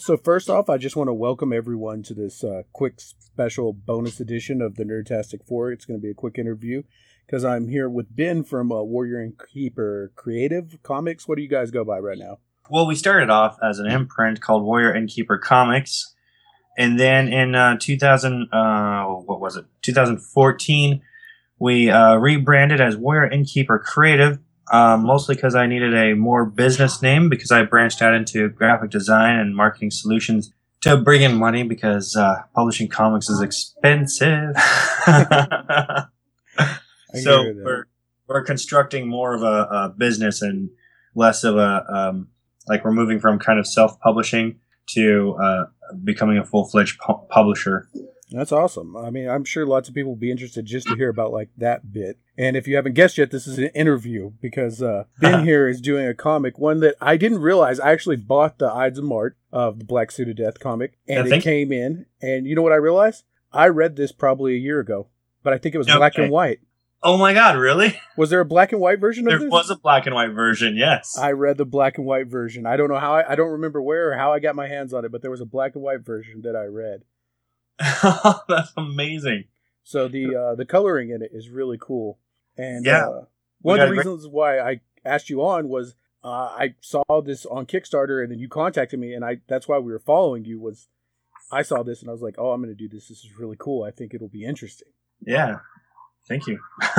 So first off, I just want to welcome everyone to this uh, quick special bonus edition of the Nerdtastic Four. It's going to be a quick interview because I'm here with Ben from uh, Warrior and Keeper Creative Comics. What do you guys go by right now? Well, we started off as an imprint called Warrior Innkeeper Comics, and then in uh, 2000, uh, what was it? 2014, we uh, rebranded as Warrior Innkeeper Creative um, mostly because I needed a more business name because I branched out into graphic design and marketing solutions to bring in money because uh, publishing comics is expensive. so we're we're constructing more of a, a, business and less of a um, like we're moving from kind of self publishing to uh, becoming a full fledged pu- publisher. That's awesome. I mean, I'm sure lots of people will be interested just to hear about like that bit. And if you haven't guessed yet, this is an interview because uh, Ben here is doing a comic, one that I didn't realize. I actually bought the Ides of March of the Black Suit of Death comic, and it came in. And you know what I realized? I read this probably a year ago, but I think it was okay. black and white. Oh my god, really? Was there a black and white version of there this? There was a black and white version, yes. I read the black and white version. I don't know how I, I don't remember where or how I got my hands on it, but there was a black and white version that I read. That's amazing. So the uh, the coloring in it is really cool. And yeah, uh, one of the reasons why I asked you on was uh, I saw this on Kickstarter, and then you contacted me, and I that's why we were following you. Was I saw this and I was like, oh, I'm going to do this. This is really cool. I think it'll be interesting. Yeah, thank you.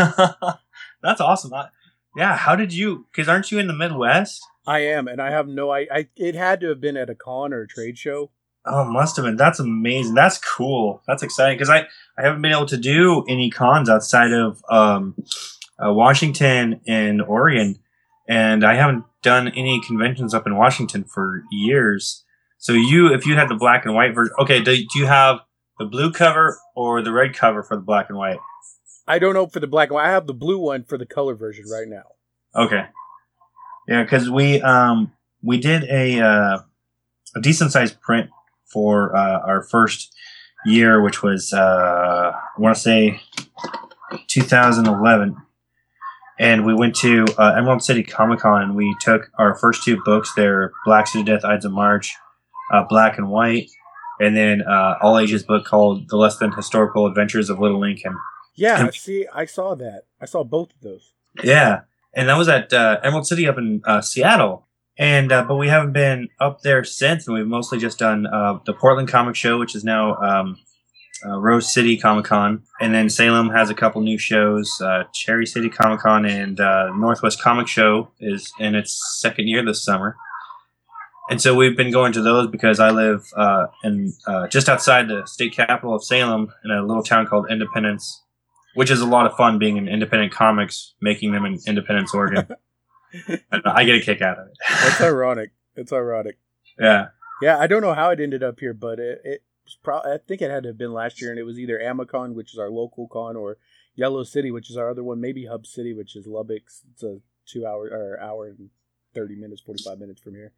that's awesome. I, yeah, how did you? Because aren't you in the Midwest? I am, and I have no. I, I it had to have been at a con or a trade show Oh, must have been. That's amazing. That's cool. That's exciting because I, I haven't been able to do any cons outside of um, uh, Washington and Oregon, and I haven't done any conventions up in Washington for years. So you, if you had the black and white version, okay, do, do you have the blue cover or the red cover for the black and white? I don't know for the black and white. I have the blue one for the color version right now. Okay. Yeah, because we um we did a uh, a decent sized print for uh, our first year, which was uh, I want to say 2011, and we went to uh, Emerald City Comic Con and we took our first two books there: Black of Death, Ides of March, uh, Black and White, and then uh, all ages book called The Less Than Historical Adventures of Little Lincoln. Yeah, and, see, I saw that. I saw both of those. Yeah, and that was at uh, Emerald City up in Seattle and uh, but we haven't been up there since, and we've mostly just done uh, the Portland Comic Show, which is now um, uh, Rose City Comic Con, and then Salem has a couple new shows. Uh, Cherry City Comic Con and uh, Northwest Comic Show is in its second year this summer, and so we've been going to those because I live uh, in just outside the state capital of Salem in a little town called Independence, which is a lot of fun being in independent comics, making them in Independence, Oregon. I get a kick out of it. It's ironic. It's ironic. Yeah. Yeah, I don't know how it ended up here, but it, it was probably, I think it had to have been last year, and it was either Amicon, which is our local con, or Yellow City, which is our other one, maybe Hub City, which is Lubbock. It's a two hour or hour and 30 minutes, 45 minutes from here.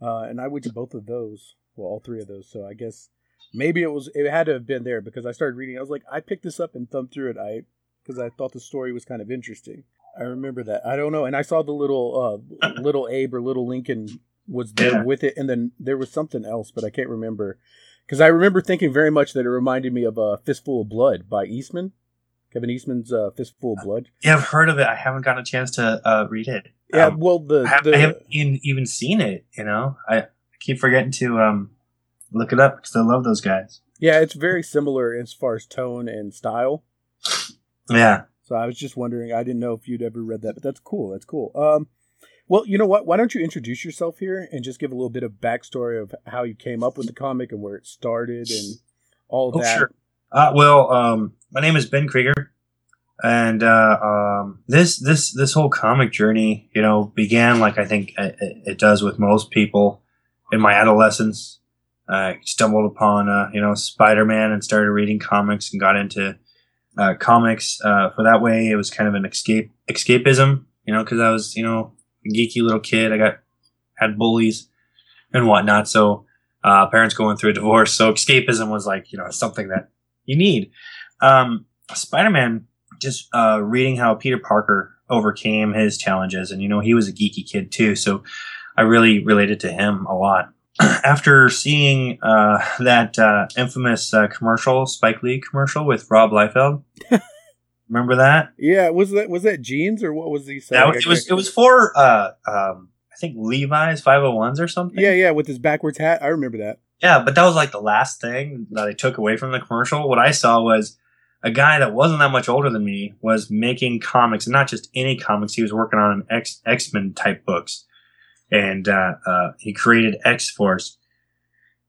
Uh, and I went to both of those, well, all three of those. So I guess maybe it was, it had to have been there because I started reading. I was like, I picked this up and thumbed through it. I, because I thought the story was kind of interesting. I remember that. I don't know. And I saw the little uh little Abe or little Lincoln was there yeah. with it, and then there was something else, but I can't remember. Because I remember thinking very much that it reminded me of a uh, Fistful of Blood by Eastman, Kevin Eastman's uh, Fistful of Blood. Yeah, I've heard of it. I haven't gotten a chance to uh, read it. Yeah, um, well, the I, have, the I, haven't even, even seen it. You know, I keep forgetting to um, look it up because I love those guys. Yeah, it's very similar as far as tone and style. Yeah, so I was just wondering. I didn't know if you'd ever read that, but that's cool. That's cool. Um, well, you know what? Why don't you introduce yourself here and just give a little bit of backstory of how you came up with the comic and where it started and all oh, that. Sure. Uh, well, um, my name is Ben Kreger, and uh, um, this this this whole comic journey, you know, began like I think it, it does with most people in my adolescence. I stumbled upon uh, you know Spider Man and started reading comics and got into uh, comics uh, for that way. It was kind of an escape escapism, you know, because I was you know a geeky little kid. I got had bullies and whatnot. So uh, parents going through a divorce. So escapism was like you know something that you need. Um, Spider Man, just uh, reading how Peter Parker overcame his challenges, and you know he was a geeky kid too. So I really related to him a lot. after seeing uh, that uh, infamous uh, commercial, Spike Lee commercial with Rob Liefeld, remember that? Yeah, was that was that jeans or what was he saying? That, it was it was for uh, um, I think Levi's 501s or something. Yeah, yeah, with his backwards hat. I remember that. Yeah, but that was like the last thing that I took away from the commercial. What I saw was a guy that wasn't that much older than me was making comics, and not just any comics. He was working on X X Men type books, and uh, uh, he created X Force.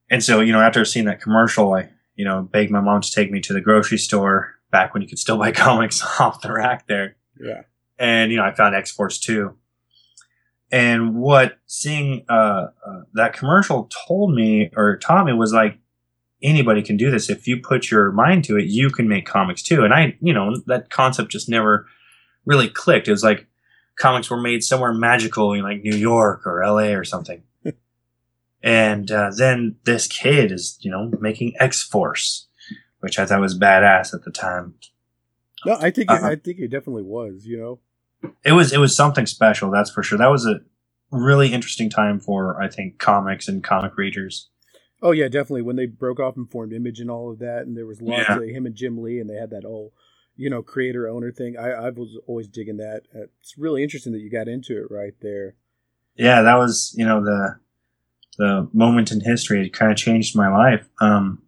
And so, you know, after seeing that commercial, I, you know, begged my mom to take me to the grocery store back when you could still buy comics off the rack there. Yeah. And you know, I found X Force two. And what seeing uh, uh, that commercial told me or taught me was like anybody can do this if you put your mind to it. You can make comics too. And I, you know, that concept just never really clicked. It was like comics were made somewhere magical in like New York or L.A. or something. and uh, then this kid is, you know, making X Force, which I thought was badass at the time. No, I think it, uh-huh. I think it definitely was. You know, it was it was something special. That's for sure. That was a really interesting time for I think comics and comic readers. Oh yeah, definitely. When they broke off and formed Image and all of that, and there was lots yeah. of him and Jim Lee, and they had that whole, you know, creator owner thing. I I was always digging that. It's really interesting that you got into it right there. Yeah, that was you know the the moment in history. It kind of changed my life. Um,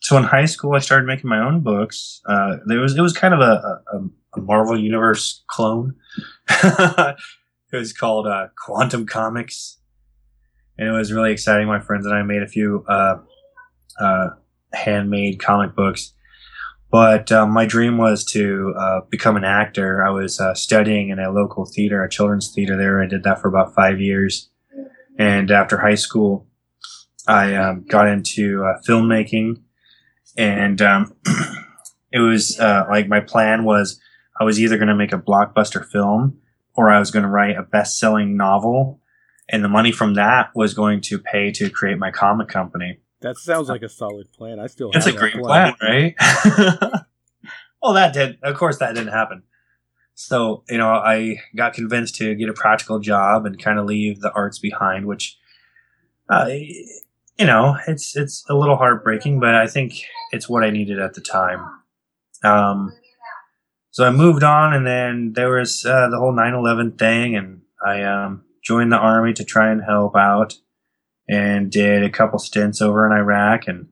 so in high school, I started making my own books. Uh, there was it was kind of a, a, a Marvel Universe clone. it was called uh, Quantum Comics, and it was really exciting. My friends and I made a few uh, uh handmade comic books. But um, my dream was to uh, become an actor. I was uh, studying in a local theater, a children's theater there. I did that for about five years. And after high school, I um, got into filmmaking and um, it was uh, like my plan was I was either going to make a blockbuster film or I was going to write a best-selling novel, and the money from that was going to pay to create my comic company. That sounds like a solid plan. I still have it's a great plan, plan right? well, that did. Of course, that didn't happen. So you know, I got convinced to get a practical job and kind of leave the arts behind, which uh, you know, it's it's a little heartbreaking, but I think it's what I needed at the time. Um, so I moved on, and then there was uh, the whole 9/11 thing, and I um, joined the army to try and help out, and did a couple stints over in Iraq, and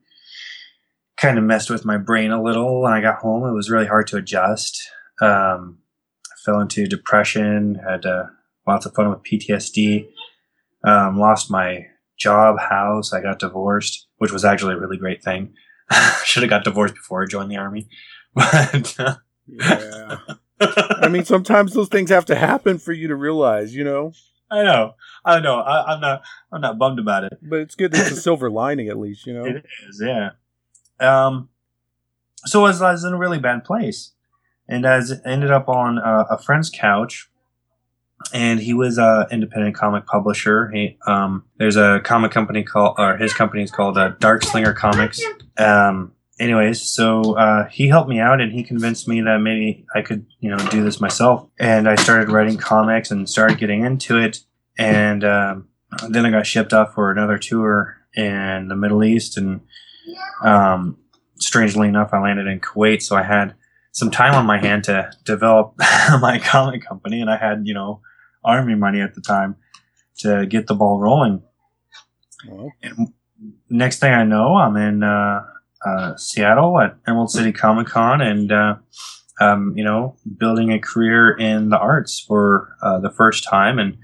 kind of messed with my brain a little. When I got home, it was really hard to adjust. Um, I fell into depression, had uh, lots of fun with PTSD, um, lost my job, house. I got divorced, which was actually a really great thing. Should have got divorced before I joined the army. But uh, yeah, I mean, sometimes those things have to happen for you to realize, you know. I know, I know. I, am not, I'm not bummed about it. But it's good that it's a silver lining, at least, you know. It is, yeah. Um, so I was, I was in a really bad place, and I ended up on uh, a friend's couch and he was a independent comic publisher. He um, there's a comic company called or his company is called uh, Dark Slinger Comics. Um, anyways, so uh, he helped me out and he convinced me that maybe I could you know do this myself. And I started writing comics and started getting into it. And um, then I got shipped off for another tour in the Middle East. And um, strangely enough, I landed in Kuwait, so I had some time on my hand to develop my comic company, and I had you know army money at the time to get the ball rolling. And next thing I know, I'm in uh, uh, Seattle at Emerald City Comic Con, and uh, um, you know, building a career in the arts for uh, the first time, and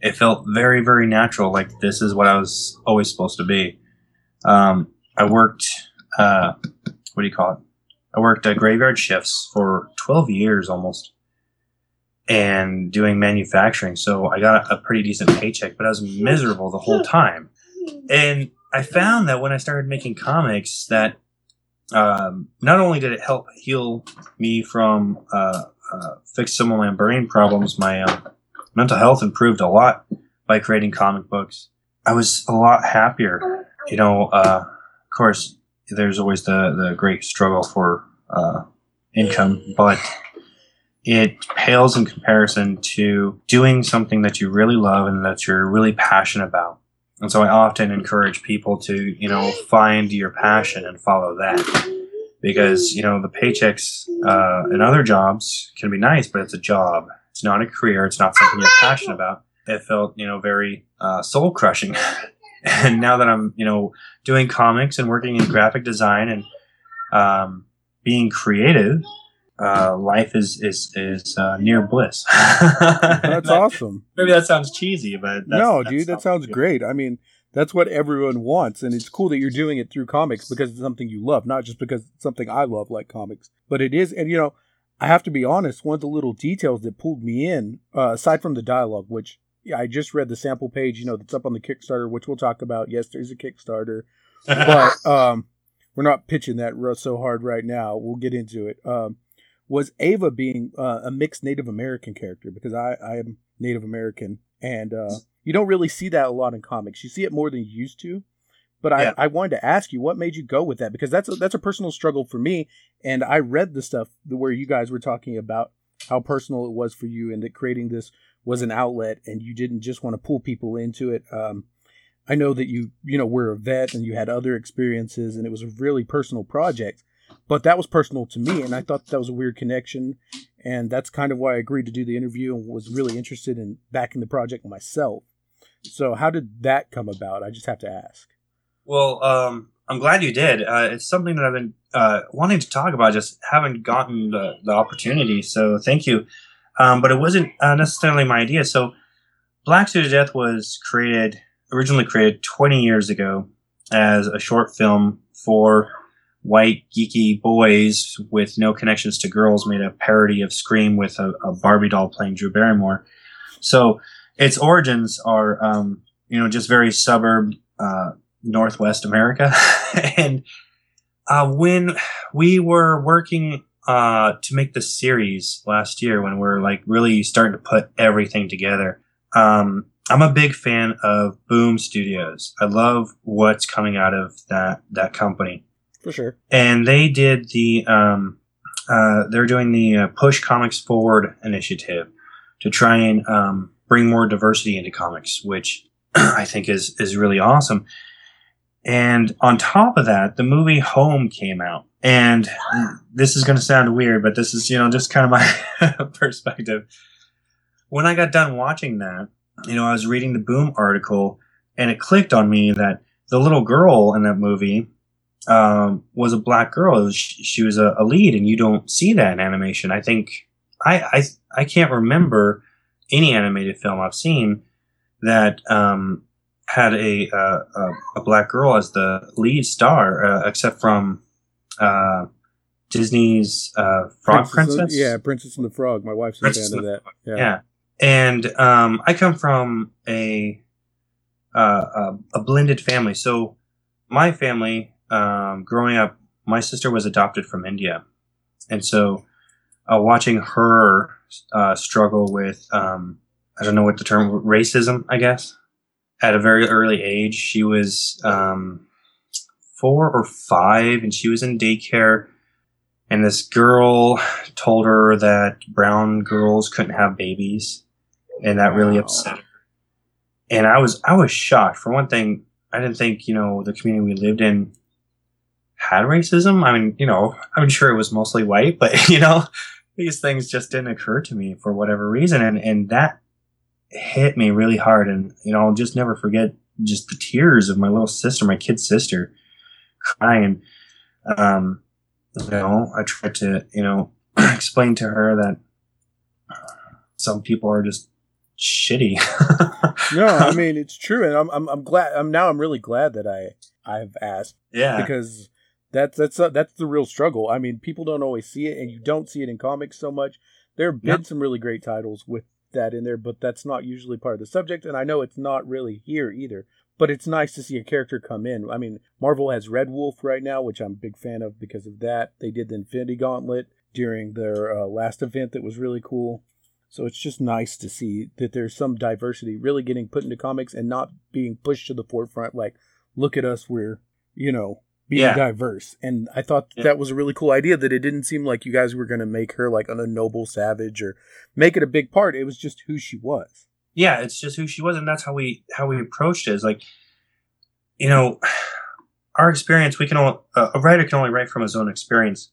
it felt very, very natural. Like this is what I was always supposed to be. Um, I worked. Uh, what do you call it? I worked at graveyard shifts for 12 years almost and doing manufacturing. So I got a pretty decent paycheck, but I was miserable the whole time. And I found that when I started making comics, that um, not only did it help heal me from uh, uh, fix some of my brain problems, my uh, mental health improved a lot by creating comic books. I was a lot happier. You know, uh, of course, there's always the the great struggle for uh, income, but it pales in comparison to doing something that you really love and that you're really passionate about. And so I often encourage people to you know find your passion and follow that because you know the paychecks uh, in other jobs can be nice, but it's a job. It's not a career. It's not something you're passionate about. It felt you know very uh, soul crushing. and now that I'm you know doing comics and working in graphic design and um, being creative, uh, life is is is uh, near bliss. that's awesome. Maybe that sounds cheesy, but no, dude, that sounds good. great. I mean, that's what everyone wants, and it's cool that you're doing it through comics because it's something you love, not just because it's something I love, like comics. But it is, and you know, I have to be honest. One of the little details that pulled me in, uh, aside from the dialogue, which I just read the sample page, you know, that's up on the Kickstarter, which we'll talk about. Yes, there's a Kickstarter, but um, we're not pitching that so hard right now. We'll get into it. Um, was Ava being uh, a mixed Native American character because I, I am Native American and uh, you don't really see that a lot in comics. You see it more than you used to. But I. I wanted to ask you what made you go with that because that's a, that's a personal struggle for me. And I read the stuff where you guys were talking about how personal it was for you and that creating this was an outlet and you didn't just want to pull people into it. Um, I know that you you know were a vet and you had other experiences and it was a really personal project but that was personal to me and i thought that was a weird connection and that's kind of why i agreed to do the interview and was really interested in backing the project myself. So how did that come about? I just have to ask. Well um, i'm glad you did. Uh, it's something that i've been uh, wanting to talk about just haven't gotten the, the opportunity so thank you. Um, but it wasn't uh, necessarily my idea. So black suited death was created originally created 20 years ago as a short film for white geeky boys with no connections to girls made a parody of Scream with a, a Barbie doll playing Drew Barrymore. So its origins are, um, you know, just very suburb, uh, Northwest America. and uh, when we were working uh, to make the series last year, when we are like really starting to put everything together, um, I'm a big fan of Boom Studios. I love what's coming out of that that company for sure. And they did the um, uh, they're doing the uh, Push Comics Forward initiative to try and um, bring more diversity into comics, which I think is is really awesome. And on top of that, the movie Home came out. And this is going to sound weird, but this is, you know, just kind of my perspective. When I got done watching that, you know, I was reading the Boom article and it clicked on me that the little girl in that movie um, was a black girl. She, she was a, a, lead, and you don't see that in animation. I think I I, I can't remember any animated film I've seen that um, had a, uh, a, a black girl as the lead star, uh, except from uh, Disney's uh, Frog Princess. Princess. yeah, Princess and the Frog. My wife's a fan of that. Yeah. yeah. and um, I come from a, uh, a a blended family, so my family um, growing up, my sister was adopted from India, and so uh, watching her uh, struggle with um, I don't know what the term racism, I guess, at a very early age. She was um, four or five, and she was in daycare. And this girl told her that brown girls couldn't have babies, and that really upset her. And I was I was shocked. For one thing, I didn't think you know the community we lived in had racism. I mean, you know, I'm sure it was mostly white, but you know, these things just didn't occur to me for whatever reason, and and that hit me really hard. And you know, I'll just never forget just the tears of my little sister, my kid sister, crying. Um, you know, I tried to you know explain to her that some people are just shitty. no, I mean it's true, and I'm I'm, I'm glad. I'm now I'm really glad that I I've asked. Yeah, because that's that's uh, that's the real struggle. I mean, people don't always see it, and you don't see it in comics so much. There have been yep. some really great titles with that in there, but that's not usually part of the subject, and I know it's not really here either. But it's nice to see a character come in. I mean, Marvel has Red Wolf right now, which I'm a big fan of because of that. They did the Infinity Gauntlet during their uh, last event that was really cool. So it's just nice to see that there's some diversity really getting put into comics and not being pushed to the forefront. Like, look at us, we're, you know, being yeah. diverse. And I thought yeah. that was a really cool idea that it didn't seem like you guys were going to make her like a noble savage or make it a big part. It was just who she was. Yeah, it's just who she was and that's how we how we approached it. Is like you know, our experience, we can only, uh, a writer can only write from his own experience.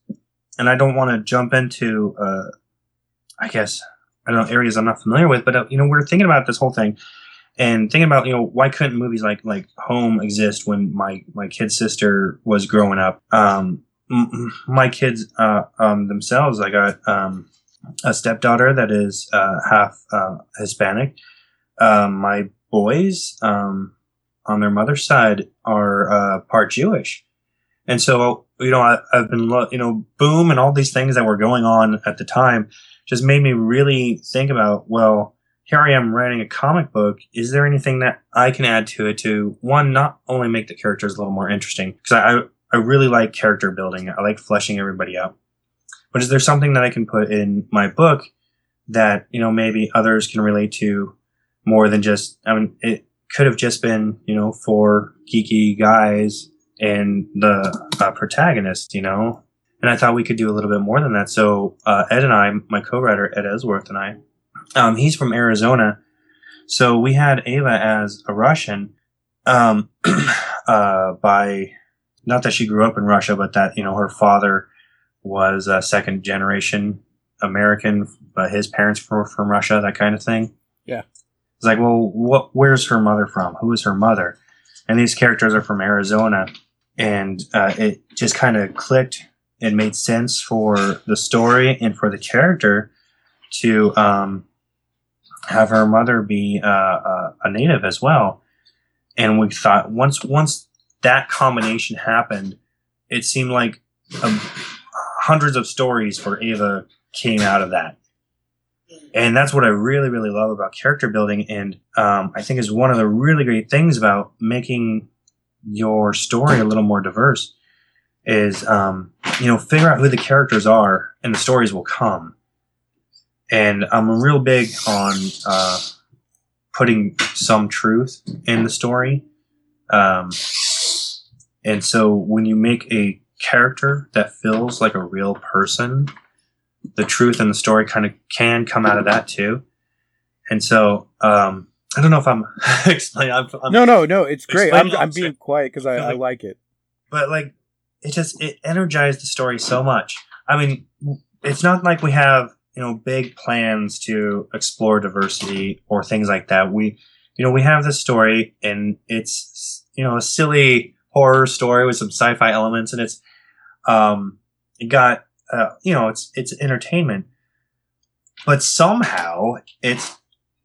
And I don't want to jump into, uh, I guess, I don't know, areas I'm not familiar with, but, uh, you know, we're thinking about this whole thing and thinking about, you know, why couldn't movies like, like Home exist when my, my kid sister was growing up? Um, my kids, uh, um, themselves, I got, um, a stepdaughter that is, uh, half, uh, Hispanic. Um, my boys, um, on their mother's side are uh, part Jewish, and so you know I, have been lo- you know boom and all these things that were going on at the time just made me really think about well here I am writing a comic book. Is there anything that I can add to it to one not only make the characters a little more interesting because I I really like character building. I like fleshing everybody out. But is there something that I can put in my book that you know maybe others can relate to more than just I mean it could have just been, you know, four geeky guys and the uh, protagonist, you know. And I thought we could do a little bit more than that. So uh, Ed and I, my co-writer Ed Esworth and I, um, he's from Arizona, so we had Ava as a Russian um, uh, by not that she grew up in Russia, but that you know her father was a second generation American, but his parents were from Russia, that kind of thing. Yeah. It's like, well, what? Where's her mother from? Who is her mother? And these characters are from Arizona, and uh, it just kind of clicked and made sense for the story and for the character to um, have her mother be uh, uh, a native as well. And we thought once once that combination happened, it seemed like um, hundreds of stories for Ava came out of that and that's what I really, really love about character building. And um, I think is one of the really great things about making your story a little more diverse is, um, you know, figure out who the characters are and the stories will come. And I'm real big on uh, putting some truth in the story. Um, and so when you make a character that feels like a real person, the truth and the story kind of can come out of that too. And so, um, I don't know if I'm explaining. I'm, I'm no, no, no. It's great. I'm, I'm being quiet because I, I like it. But like, it just it energized the story so much. I mean, it's not like we have you know big plans to explore diversity or things like that. We, you know, we have this story and it's you know a silly horror story with some sci-fi elements, and it's um, it got uh, you know, it's it's entertainment, but somehow it's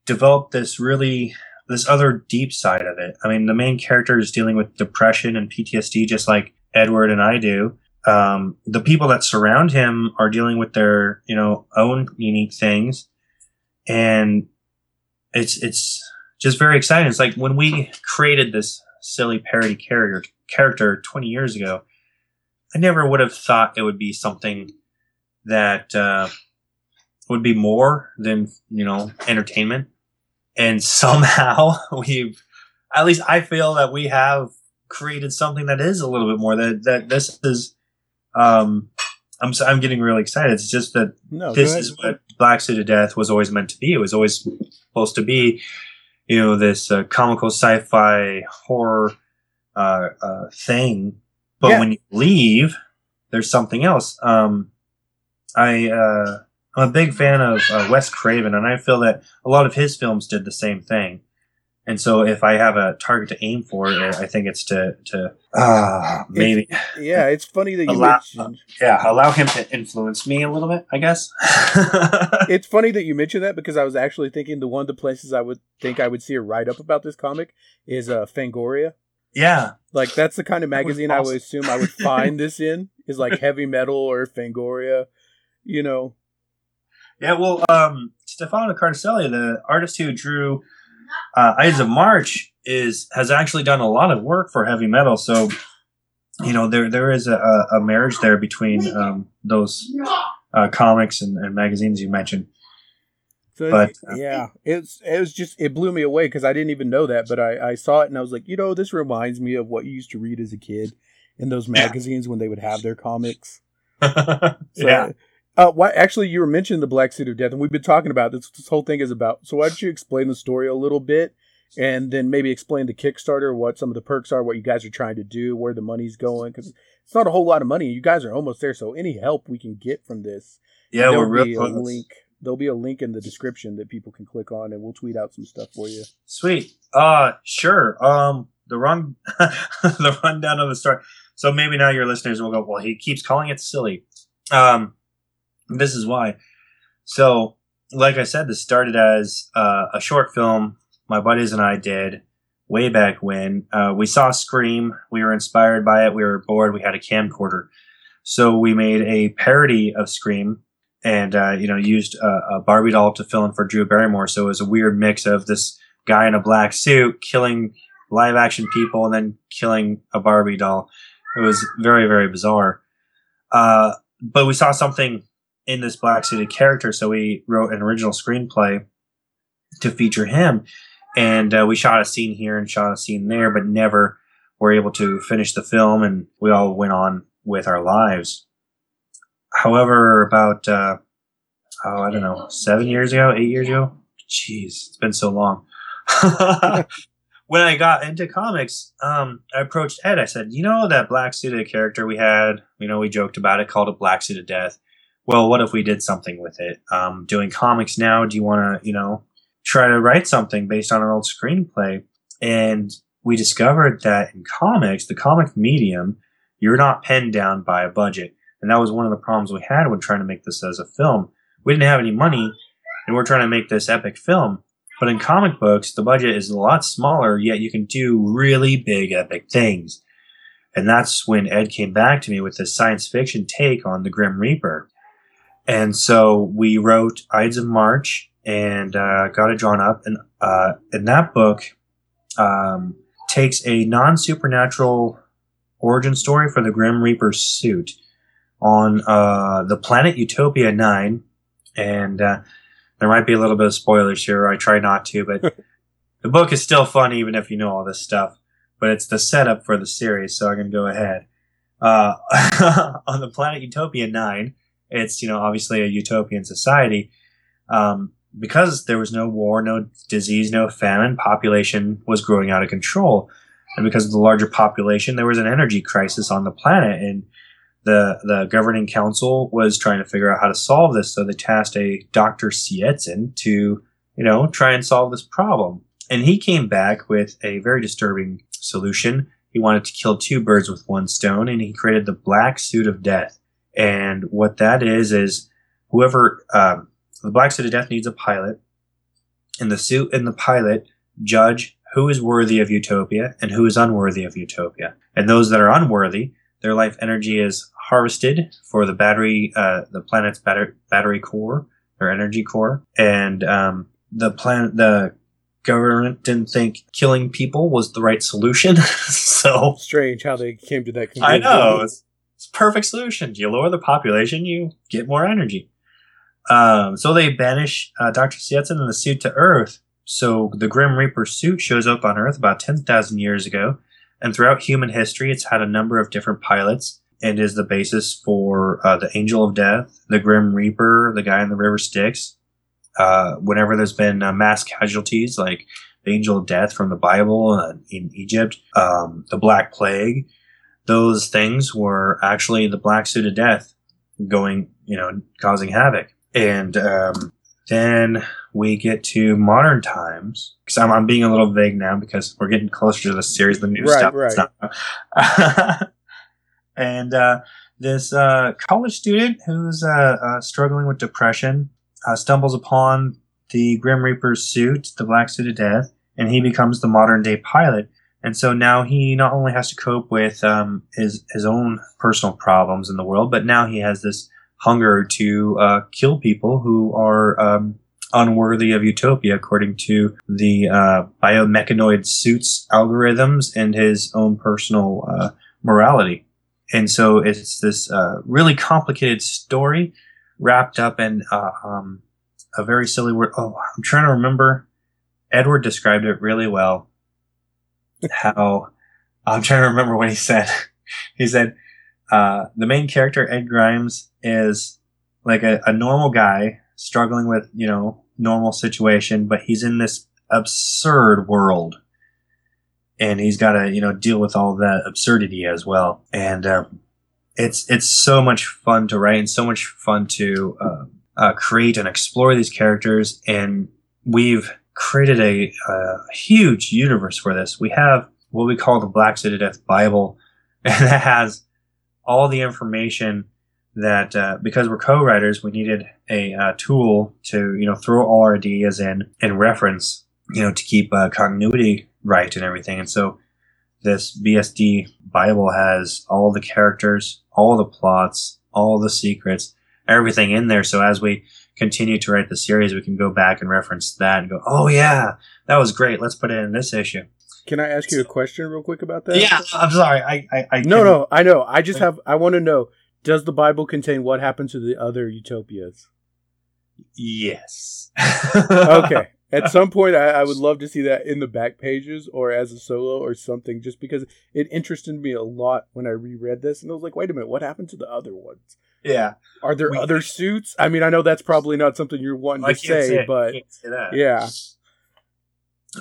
developed this really this other deep side of it. I mean, the main character is dealing with depression and PTSD, just like Edward and I do. Um, the people that surround him are dealing with their, you know, own unique things, and it's it's just very exciting. It's like when we created this silly parody character character 20 years ago. I never would have thought it would be something that uh, would be more than you know entertainment, and somehow we've, at least I feel that we have created something that is a little bit more. That that this is, um, I'm I'm getting really excited. It's just that no, this is what Black Suit of Death was always meant to be. It was always supposed to be, you know, this uh, comical sci-fi horror uh, uh, thing. But yeah. when you leave, there's something else. Um, I uh, I'm a big fan of uh, Wes Craven, and I feel that a lot of his films did the same thing. And so, if I have a target to aim for, I think it's to to uh, maybe. It's, yeah, it's funny that you allow, mentioned. yeah, allow him to influence me a little bit. I guess. it's funny that you mentioned that because I was actually thinking the one of the places I would think I would see a write up about this comic is uh, Fangoria. Yeah, like that's the kind of magazine awesome. I would assume I would find this in is like heavy metal or Fangoria you know. Yeah, well, um, Stefano Carnicelli, the artist who drew uh, Ides of March, is has actually done a lot of work for heavy metal. So, you know, there there is a, a marriage there between um, those uh, comics and, and, magazines you mentioned. So but uh, yeah, it's it was just it blew me away because I didn't even know that, but I I saw it and I was like, you know, this reminds me of what you used to read as a kid in those magazines when they would have their comics. so, yeah. Uh, why? Actually, you were mentioning the Black Suit of Death, and we've been talking about this. This whole thing is about. So, why don't you explain the story a little bit, and then maybe explain the Kickstarter, what some of the perks are, what you guys are trying to do, where the money's going, because it's not a whole lot of money. You guys are almost there, so any help we can get from this, Yeah, there'll we're be a link. There'll be a link in the description that people can click on, and we'll tweet out some stuff for you. Sweet. Uh sure. Um the run the rundown of the story. So maybe now your listeners will go, well, he keeps calling it silly. Um this is why. So, like I said, this started as uh, a short film my buddies and I did way back when. Uh, we saw Scream. We were inspired by it. We were bored. We had a camcorder. So we made a parody of Scream and, uh, you know, used a, a Barbie doll to fill in for Drew Barrymore. So it was a weird mix of this guy in a black suit killing live action people and then killing a Barbie doll. It was very, very bizarre. Uh, but we saw something in this black suited character, so we wrote an original screenplay to feature him. And uh, we shot a scene here and shot a scene there, but never were able to finish the film, and we all went on with our lives. However, about uh, oh, I don't know, seven years ago, eight years ago, jeez, it's been so long. when I got into comics, um, I approached Ed. I said, "You know that black suited character we had? You know, we joked about it, called it Black Suited Death. Well, what if we did something with it? Um, doing comics now, do you want to, you know, try to write something based on an old screenplay?" And we discovered that in comics, the comic medium, you're not pinned down by a budget, and that was one of the problems we had when trying to make this as a film. We didn't have any money, and we're trying to make this epic film. But in comic books, the budget is a lot smaller, yet you can do really big, epic things. And that's when Ed came back to me with this science fiction take on the Grim Reaper. And so we wrote Ides of March and uh, got it drawn up. And uh, in that book, um, takes a non supernatural origin story for the Grim Reaper suit on uh, the planet Utopia 9. And uh, there might be a little bit of spoilers here. I try not to, but the book is still fun even if you know all this stuff. But it's the setup for the series, so I'm going to go ahead. Uh, on the planet Utopia 9, it's, you know, obviously a utopian society. Um, because there was no war, no disease, no famine, population was growing out of control. And because of the larger population, there was an energy crisis on the planet. And the the governing council was trying to figure out how to solve this, so they tasked a Dr. Sietzen to, you know, try and solve this problem. And he came back with a very disturbing solution. He wanted to kill two birds with one stone, and he created the Black Suit of Death. And what that is is whoever um, the Black Suit of Death needs a pilot, and the suit and the pilot judge who is worthy of utopia and who is unworthy of utopia. And those that are unworthy their life energy is harvested for the battery, uh, the planet's batter- battery core, their energy core, and um, the planet, the government didn't think killing people was the right solution. so Strange how they came to that conclusion. I know it's, it's perfect solution. You lower the population, you get more energy. Um, so they banish uh, Dr. Sietzen and the suit to Earth. So the Grim Reaper suit shows up on Earth about 10,000 years ago. And throughout human history, it's had a number of different pilots and is the basis for uh, the Angel of Death, the Grim Reaper, the guy in the River Styx. Uh, whenever there's been uh, mass casualties like the Angel of Death from the Bible uh, in Egypt, um, the Black Plague, those things were actually the Black Suit of Death going, you know, causing havoc. And um, then we get to modern times. Because I'm, I'm being a little vague now because we're getting closer to the series, the new Right, stuff. right. stuff. and uh, this uh, college student who's uh, uh, struggling with depression uh, stumbles upon the Grim Reaper's suit, the Black Suit of Death, and he becomes the modern day pilot. And so now he not only has to cope with um, his his own personal problems in the world, but now he has this hunger to uh, kill people who are um, unworthy of utopia, according to the uh, biomechanoid suits algorithms and his own personal uh, morality. And so it's this uh, really complicated story wrapped up in uh, um, a very silly word. Oh, I'm trying to remember. Edward described it really well. How I'm trying to remember what he said. he said uh, the main character Ed Grimes is like a, a normal guy struggling with you know normal situation, but he's in this absurd world, and he's got to you know deal with all that absurdity as well. And um, it's it's so much fun to write and so much fun to uh, uh, create and explore these characters. And we've created a, a huge universe for this. We have what we call the Black City Death Bible, and that has all the information that uh, because we're co-writers, we needed a uh, tool to you know throw all our ideas in and reference, you know, to keep uh, continuity right and everything. And so this BSD Bible has all the characters, all the plots, all the secrets, everything in there. So as we continue to write the series, we can go back and reference that and go, oh yeah, that was great. Let's put it in this issue. Can I ask you a question real quick about that? Yeah, I'm sorry. I, I, I no, no, I know. I just have. I want to know: Does the Bible contain what happened to the other utopias? Yes. okay. At some point, I, I, would love to see that in the back pages or as a solo or something, just because it interested me a lot when I reread this, and I was like, "Wait a minute, what happened to the other ones?" Yeah. Are there we, other suits? I mean, I know that's probably not something you're wanting to say, say but say yeah.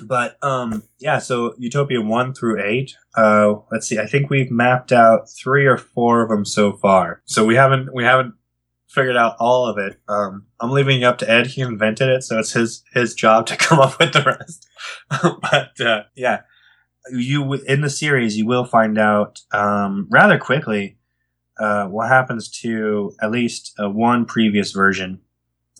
But um, yeah. So Utopia one through eight. Uh, let's see. I think we've mapped out three or four of them so far. So we haven't we haven't figured out all of it. Um, I'm leaving it up to Ed. He invented it, so it's his his job to come up with the rest. but uh, yeah, you in the series you will find out um, rather quickly uh, what happens to at least uh, one previous version,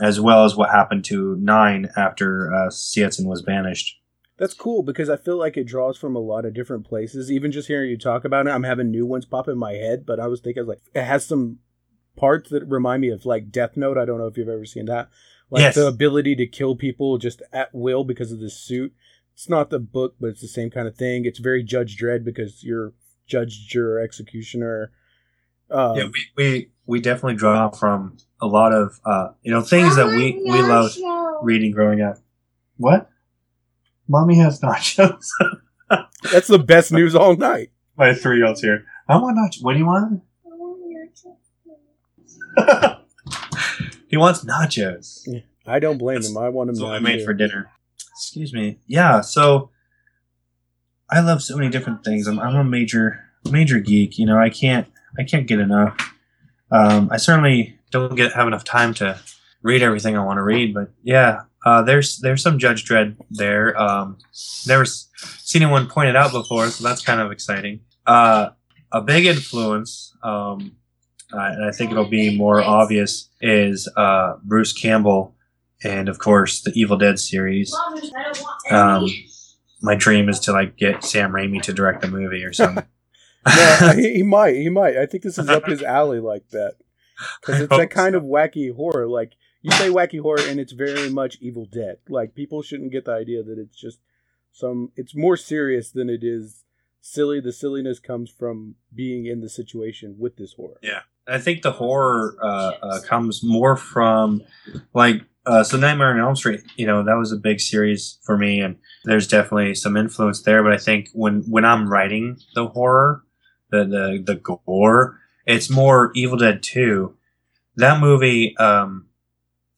as well as what happened to nine after uh, was banished. That's cool because I feel like it draws from a lot of different places. Even just hearing you talk about it, I'm having new ones pop in my head. But I was thinking, like, it has some parts that remind me of like Death Note. I don't know if you've ever seen that. Like yes. the ability to kill people just at will because of the suit. It's not the book, but it's the same kind of thing. It's very Judge Dredd because you're judge, juror, executioner. Um, yeah, we, we we definitely draw from a lot of uh, you know things that we we loved reading growing up. What? Mommy has nachos. That's the best news all night. My three year old's here. I want nachos. What do you want? he wants nachos. I don't blame him. I want him. That's what I made for dinner. Excuse me. Yeah. So I love so many different things. I'm, I'm a major major geek. You know, I can't I can't get enough. Um, I certainly don't get have enough time to read everything I want to read, but yeah, uh, there's there's some Judge Dredd there. Um, never seen anyone point it out before, so that's kind of exciting. Uh, a big influence, um, uh, and I think it'll be more obvious, is uh, Bruce Campbell, and of course the Evil Dead series. Um, my dream is to like get Sam Raimi to direct the movie or something. yeah, he, he, might. He might. I think this is up his alley like that because it's that kind so. of wacky horror. Like you say wacky horror, and it's very much Evil Dead. Like people shouldn't get the idea that it's just some. It's more serious than it is silly. The silliness comes from being in the situation with this horror. Yeah, I think the horror uh, uh, comes more from like uh, so Nightmare on Elm Street. You know that was a big series for me, and there's definitely some influence there. But I think when when I'm writing the horror, the the, the gore, it's more Evil Dead Two. That movie, um,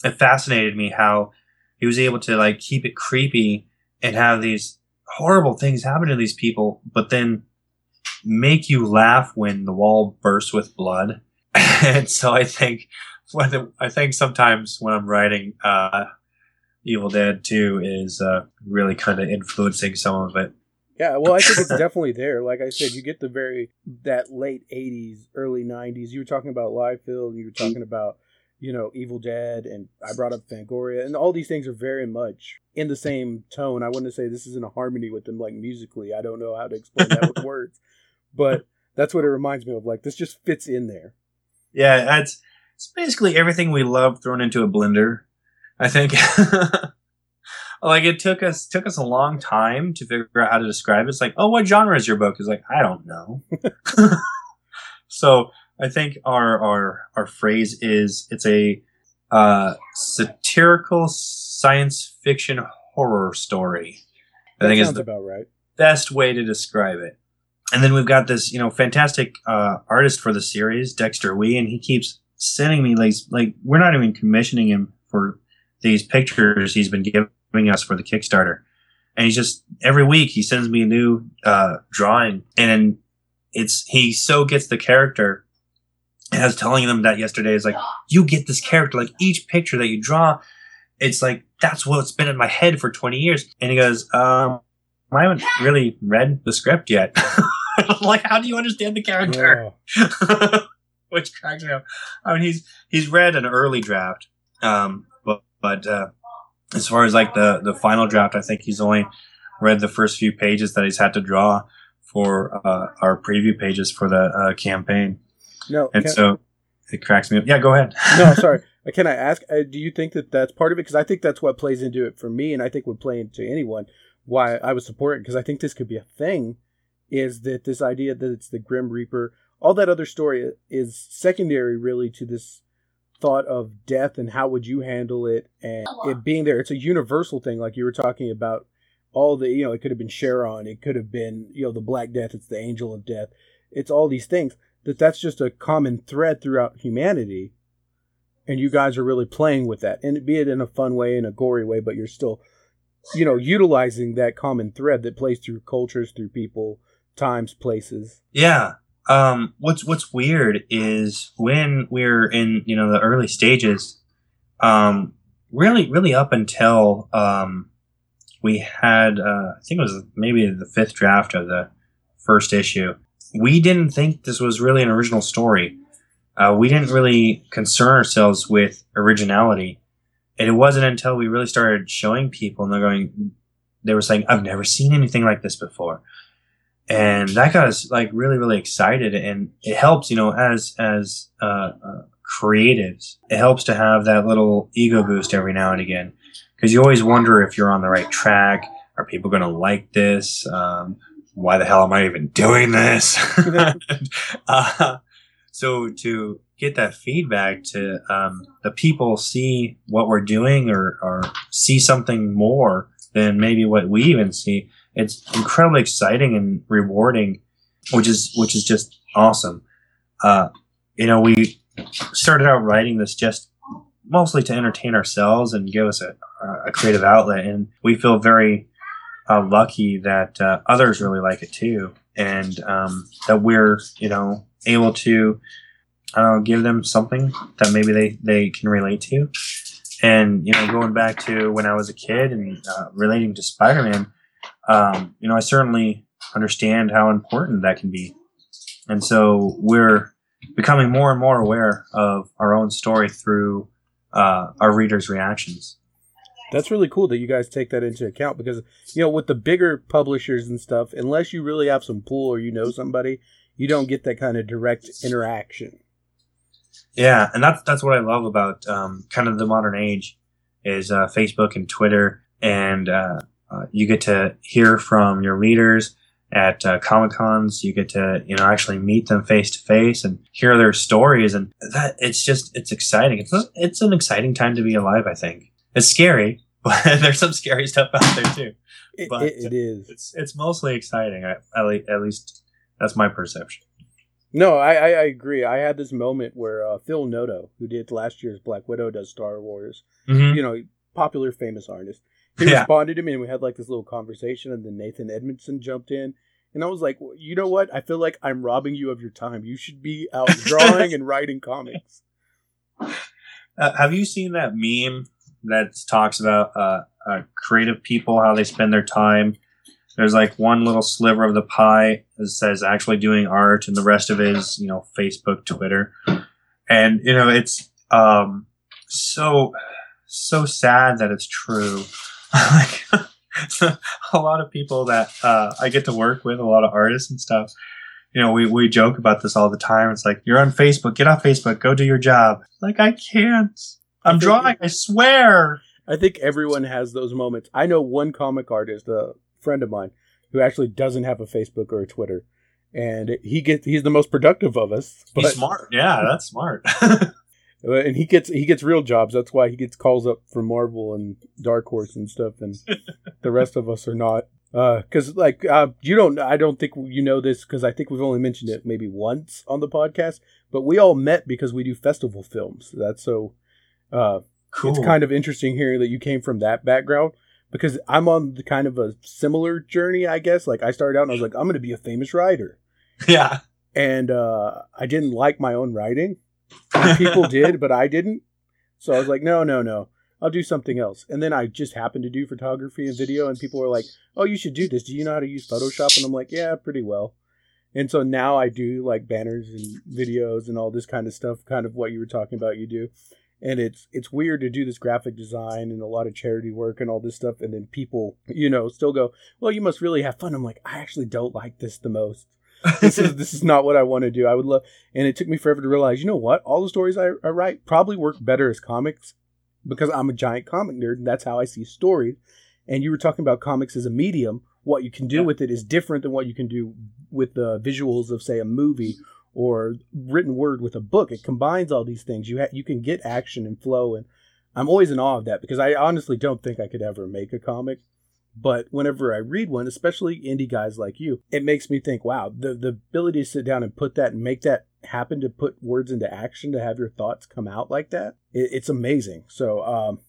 it fascinated me how he was able to like keep it creepy and have these horrible things happen to these people, but then make you laugh when the wall bursts with blood. and so I think I think sometimes when I'm writing uh, Evil Dead 2 is uh, really kind of influencing some of it. Yeah, well, I think it's definitely there. Like I said, you get the very that late '80s, early '90s. You were talking about Liefeld, and you were mm-hmm. talking about you know Evil Dead, and I brought up Fangoria, and all these things are very much in the same tone. I wouldn't say this is in a harmony with them, like musically. I don't know how to explain that with words, but that's what it reminds me of. Like this just fits in there. Yeah, it's it's basically everything we love thrown into a blender. I think. like it took us took us a long time to figure out how to describe it. It's like, oh, what genre is your book? It's like, I don't know. so I think our our our phrase is it's a uh, satirical science fiction horror story. I that think is the about right. best way to describe it. And then we've got this, you know, fantastic uh, artist for the series, Dexter Wee, and he keeps sending me like like we're not even commissioning him for these pictures he's been giving us for the Kickstarter. and he's just every week he sends me a new uh, drawing, and it's he so gets the character. And I was telling them that yesterday. Is like you get this character, like each picture that you draw, it's like that's what's been in my head for twenty years. And he goes, um, I haven't really read the script yet. like, how do you understand the character? Yeah. Which cracks me up. I mean, he's he's read an early draft, um, but but uh, as far as like the the final draft, I think he's only read the first few pages that he's had to draw for uh, our preview pages for the uh, campaign. No, and so it cracks me up. Yeah, go ahead. no, sorry. Uh, can I ask? Uh, do you think that that's part of it? Because I think that's what plays into it for me, and I think would play into anyone. Why I would support it because I think this could be a thing. Is that this idea that it's the Grim Reaper? All that other story is secondary, really, to this thought of death and how would you handle it and it being there. It's a universal thing, like you were talking about. All the you know, it could have been Charon, it could have been you know the Black Death. It's the Angel of Death. It's all these things that that's just a common thread throughout humanity, and you guys are really playing with that, and be it in a fun way, in a gory way, but you're still, you know, utilizing that common thread that plays through cultures, through people, times, places. Yeah, um, what's what's weird is when we're in you know the early stages, um, really really up until um, we had uh, I think it was maybe the fifth draft of the first issue. We didn't think this was really an original story. Uh, we didn't really concern ourselves with originality, and it wasn't until we really started showing people and they're going, they were saying, "I've never seen anything like this before." And that got us like really really excited. And it helps you know as as uh, uh, creatives it helps to have that little ego boost every now and again. Because you always wonder if you're on the right track. Are people going to like this? Um, why the hell am i even doing this? Uh, so to get that feedback to um, the people see what we're doing or, or see something more than maybe what we even see it's incredibly exciting and rewarding, which is which is just awesome. Uh, you know, we started out writing this just mostly to entertain ourselves and give us a, a creative outlet, and we feel very uh, lucky that uh, others really like it too, and um, that we're you know able to uh, give them something that maybe they they can relate to. And you know, going back to when I was a kid and uh, relating to Spider-Man, um, you know, I certainly understand how important that can be. And so we're becoming more and more aware of our own story through uh, our readers' reactions. That's really cool that you guys take that into account because, you know, with the bigger publishers and stuff, unless you really have some pull or you know somebody, you don't get that kind of direct interaction. Yeah, and that's that's what I love about um, kind of the modern age is uh, Facebook and Twitter and uh, uh, you get to hear from your leaders at uh, comic cons you get to you know actually meet them face to face and hear their stories. And that it's just it's exciting. It's it's an exciting time to be alive i think. It's scary but there's some scary stuff out there too. But it, it is. it's it's mostly exciting at, at least that's my perception. No I, I, I agree. I had this moment where uh, phil noto who did last year's black widow does star wars. Mm-hmm. you know popular famous artist he yeah. responded to me and we had like this little conversation and then Nathan Edmondson jumped in and I was like, well, you know what? I feel like I'm robbing you of your time. You should be out drawing and writing comics. Uh, have you seen that meme that talks about uh, uh, creative people, how they spend their time? There's like one little sliver of the pie that says actually doing art, and the rest of it is, you know, Facebook, Twitter. And, you know, it's um, so, so sad that it's true like a lot of people that uh, I get to work with, a lot of artists and stuff. You know, we, we joke about this all the time. It's like, you're on Facebook, get off Facebook, go do your job. Like, I can't. I'm I drawing, I swear. I think everyone has those moments. I know one comic artist, a friend of mine, who actually doesn't have a Facebook or a Twitter. And he gets he's the most productive of us. He's smart. Yeah, that's smart. Uh, and he gets he gets real jobs. That's why he gets calls up from Marvel and Dark Horse and stuff, and the rest of us are not. Because uh, like uh, you don't, I don't think you know this because I think we've only mentioned it maybe once on the podcast. But we all met because we do festival films. That's so. Uh, cool. It's kind of interesting hearing that you came from that background. because I'm on the kind of a similar journey, I guess. Like I started out and I was like, I'm going to be a famous writer. Yeah. And uh, I didn't like my own writing. People did, but I didn't. So I was like, no, no, no. I'll do something else. And then I just happened to do photography and video, and people were like, oh, you should do this. Do you know how to use Photoshop? And I'm like, yeah, pretty well. And so now I do like banners and videos and all this kind of stuff, kind of what you were talking about you do. And it's it's weird to do this graphic design and a lot of charity work and all this stuff and then people, you know, still go, "Well, you must really have fun." I'm like, "I actually don't like this the most." this is this is not what I want to do. I would love and it took me forever to realize, you know what? All the stories I, I write probably work better as comics because I'm a giant comic nerd and that's how I see stories. And you were talking about comics as a medium. What you can do yeah. with it is different than what you can do with the visuals of say a movie or written word with a book. It combines all these things. You ha- you can get action and flow, and I'm always in awe of that because I honestly don't think I could ever make a comic. But whenever I read one, especially indie guys like you, it makes me think, wow, the the ability to sit down and put that and make that happen to put words into action to have your thoughts come out like that, it, it's amazing. So, um,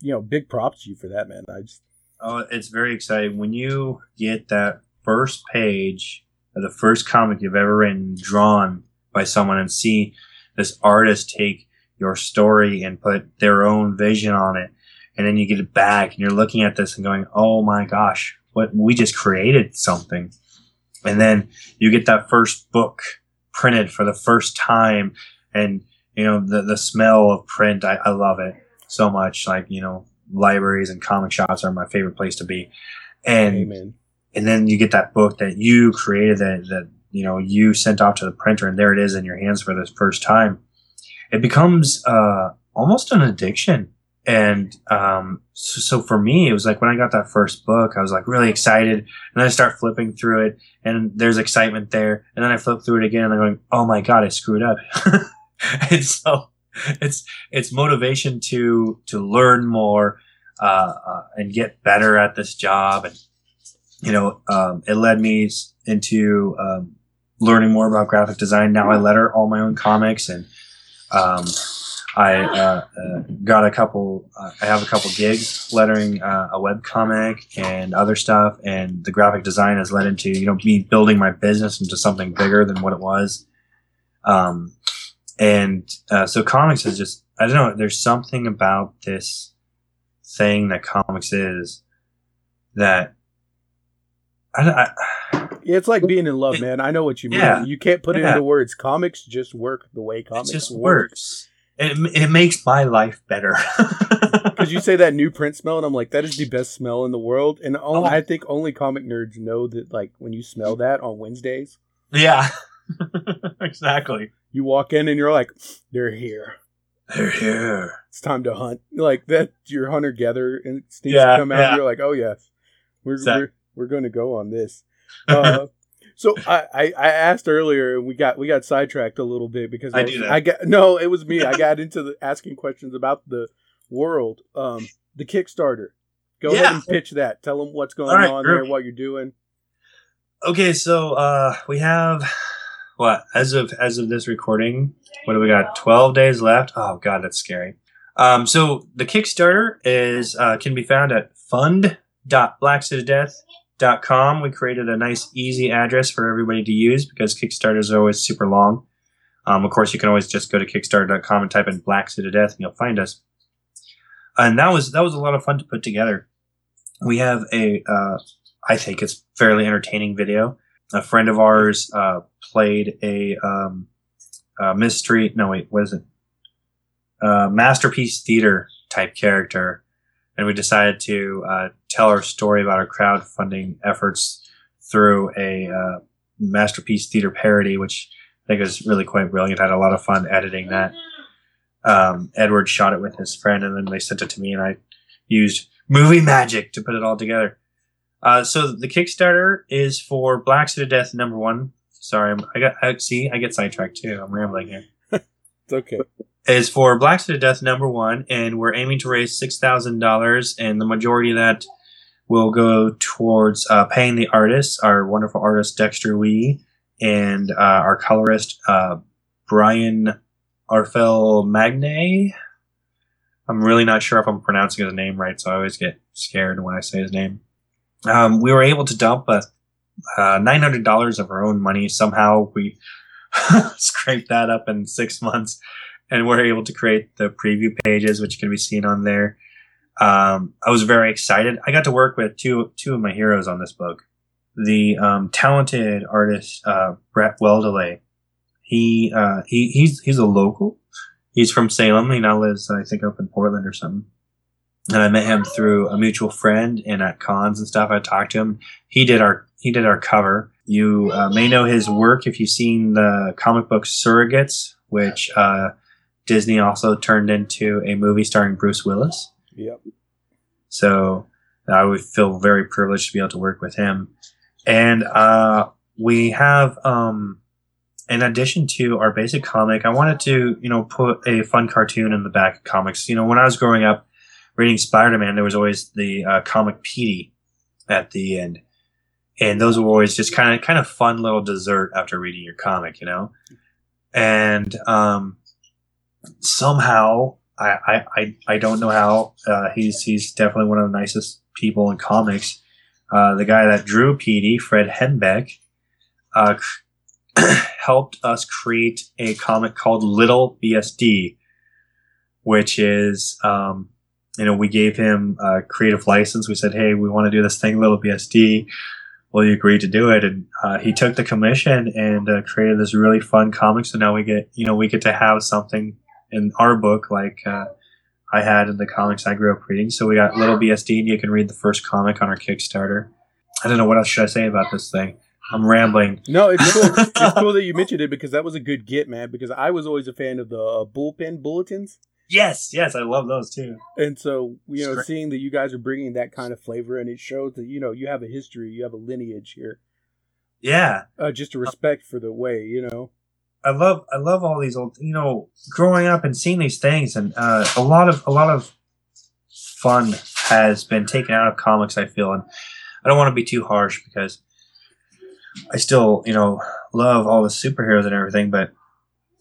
you know, big props to you for that, man. I just oh, it's very exciting when you get that first page of the first comic you've ever written drawn by someone and see this artist take your story and put their own vision on it. And then you get it back and you're looking at this and going, Oh my gosh, what we just created something. And then you get that first book printed for the first time and you know the the smell of print I, I love it so much. Like you know libraries and comic shops are my favorite place to be. And Amen. and then you get that book that you created that that you know you sent off to the printer and there it is in your hands for the first time. It becomes uh, almost an addiction and um, so, so, for me it was like when i got that first book i was like really excited. And then i start flipping through it and there's excitement there. And then i flip through it again and i'm going oh my god i screwed up. And so it's it's motivation to to learn more uh, uh, and get better at this job. And you know, um, it led me into um, learning more about graphic design. Now I letter all my own comics, and um, I uh, uh, got a couple. Uh, I have a couple gigs lettering uh, a web comic and other stuff, and the graphic design has led into you know me building my business into something bigger than what it was. Um, and uh, so comics is just I don't know. There's something about this thing that comics is that I, I, it's like being in love, man. I know what you mean. Yeah, you can't put yeah. it into words. Comics just work the way comics it just work. works. It, it makes my life better. Because you say that new print smell, and I'm like, that is the best smell in the world. And only, oh. I think only comic nerds know that, like, when you smell that on Wednesdays. Yeah, exactly. You walk in and you're like, they're here. They're here. It's time to hunt. Like that, your hunter gatherer instincts yeah, come out. Yeah. And you're like, oh yes, we're, exactly. we're we're going to go on this. Uh, so I, I, I, asked earlier, and we got we got sidetracked a little bit because I, I, was, I got no, it was me. I got into the asking questions about the world, um, the Kickstarter. Go yeah. ahead and pitch that. Tell them what's going right, on there, what you're doing. Okay, so uh, we have what as of as of this recording, what do we got? Twelve days left. Oh god, that's scary. Um, so the Kickstarter is uh, can be found at fund.blacksuitofdeath com. We created a nice, easy address for everybody to use because Kickstarters are always super long. Um, of course, you can always just go to Kickstarter.com and type in Black Suit of Death, and you'll find us. And that was that was a lot of fun to put together. We have a, uh, I think it's fairly entertaining video. A friend of ours uh, played a, um, a, mystery. No, wait, what is it? Uh, masterpiece theater type character and we decided to uh, tell our story about our crowdfunding efforts through a uh, masterpiece theater parody, which I think was really quite brilliant. I had a lot of fun editing that. Um, Edward shot it with his friend, and then they sent it to me, and I used movie magic to put it all together. Uh, so the Kickstarter is for Black Suit of Death number one. Sorry, I'm, I got I, see I get sidetracked too. I'm rambling here. it's okay is for Black Suit of Death number one, and we're aiming to raise six thousand dollars, and the majority of that will go towards uh, paying the artists, our wonderful artist Dexter Wee, and uh, our colorist uh, Brian Arfel Magne. I'm really not sure if I'm pronouncing his name right, so I always get scared when I say his name. Um, we were able to dump a, uh, nine hundred dollars of our own money. Somehow we scraped that up in six months, and we're able to create the preview pages, which can be seen on there. Um, I was very excited. I got to work with two two of my heroes on this book. The um, talented artist uh, Brett Weldele. He uh, he he's he's a local. He's from Salem. He now lives, I think, up in Portland or something. And I met him through a mutual friend and at cons and stuff. I talked to him. He did our he did our cover. You uh, may know his work if you've seen the comic book Surrogates, which uh, Disney also turned into a movie starring Bruce Willis. Yep. So I would feel very privileged to be able to work with him. And uh, we have, um, in addition to our basic comic, I wanted to, you know, put a fun cartoon in the back of comics. You know, when I was growing up reading Spider Man, there was always the uh, comic Petey at the end. And those were always just kind of kind of fun little dessert after reading your comic, you know. And um, somehow I, I, I don't know how. Uh, he's he's definitely one of the nicest people in comics. Uh, the guy that drew Petey, Fred Hembeck, uh, helped us create a comic called Little BSD, which is, um, you know, we gave him a creative license. We said, hey, we want to do this thing, Little BSD. Will you agree to do it? And uh, he took the commission and uh, created this really fun comic. So now we get, you know, we get to have something in our book, like uh, I had in the comics I grew up reading. So we got Little BSD, and you can read the first comic on our Kickstarter. I don't know what else should I say about this thing. I'm rambling. No, it's cool. it's cool that you mentioned it because that was a good get, man. Because I was always a fan of the uh, bullpen bulletins. Yes, yes, I love those too. And so, you know, seeing that you guys are bringing that kind of flavor, and it shows that you know you have a history, you have a lineage here. Yeah, uh, just a respect for the way, you know. I love I love all these old you know growing up and seeing these things and uh, a lot of a lot of fun has been taken out of comics I feel. And I don't want to be too harsh because I still you know love all the superheroes and everything but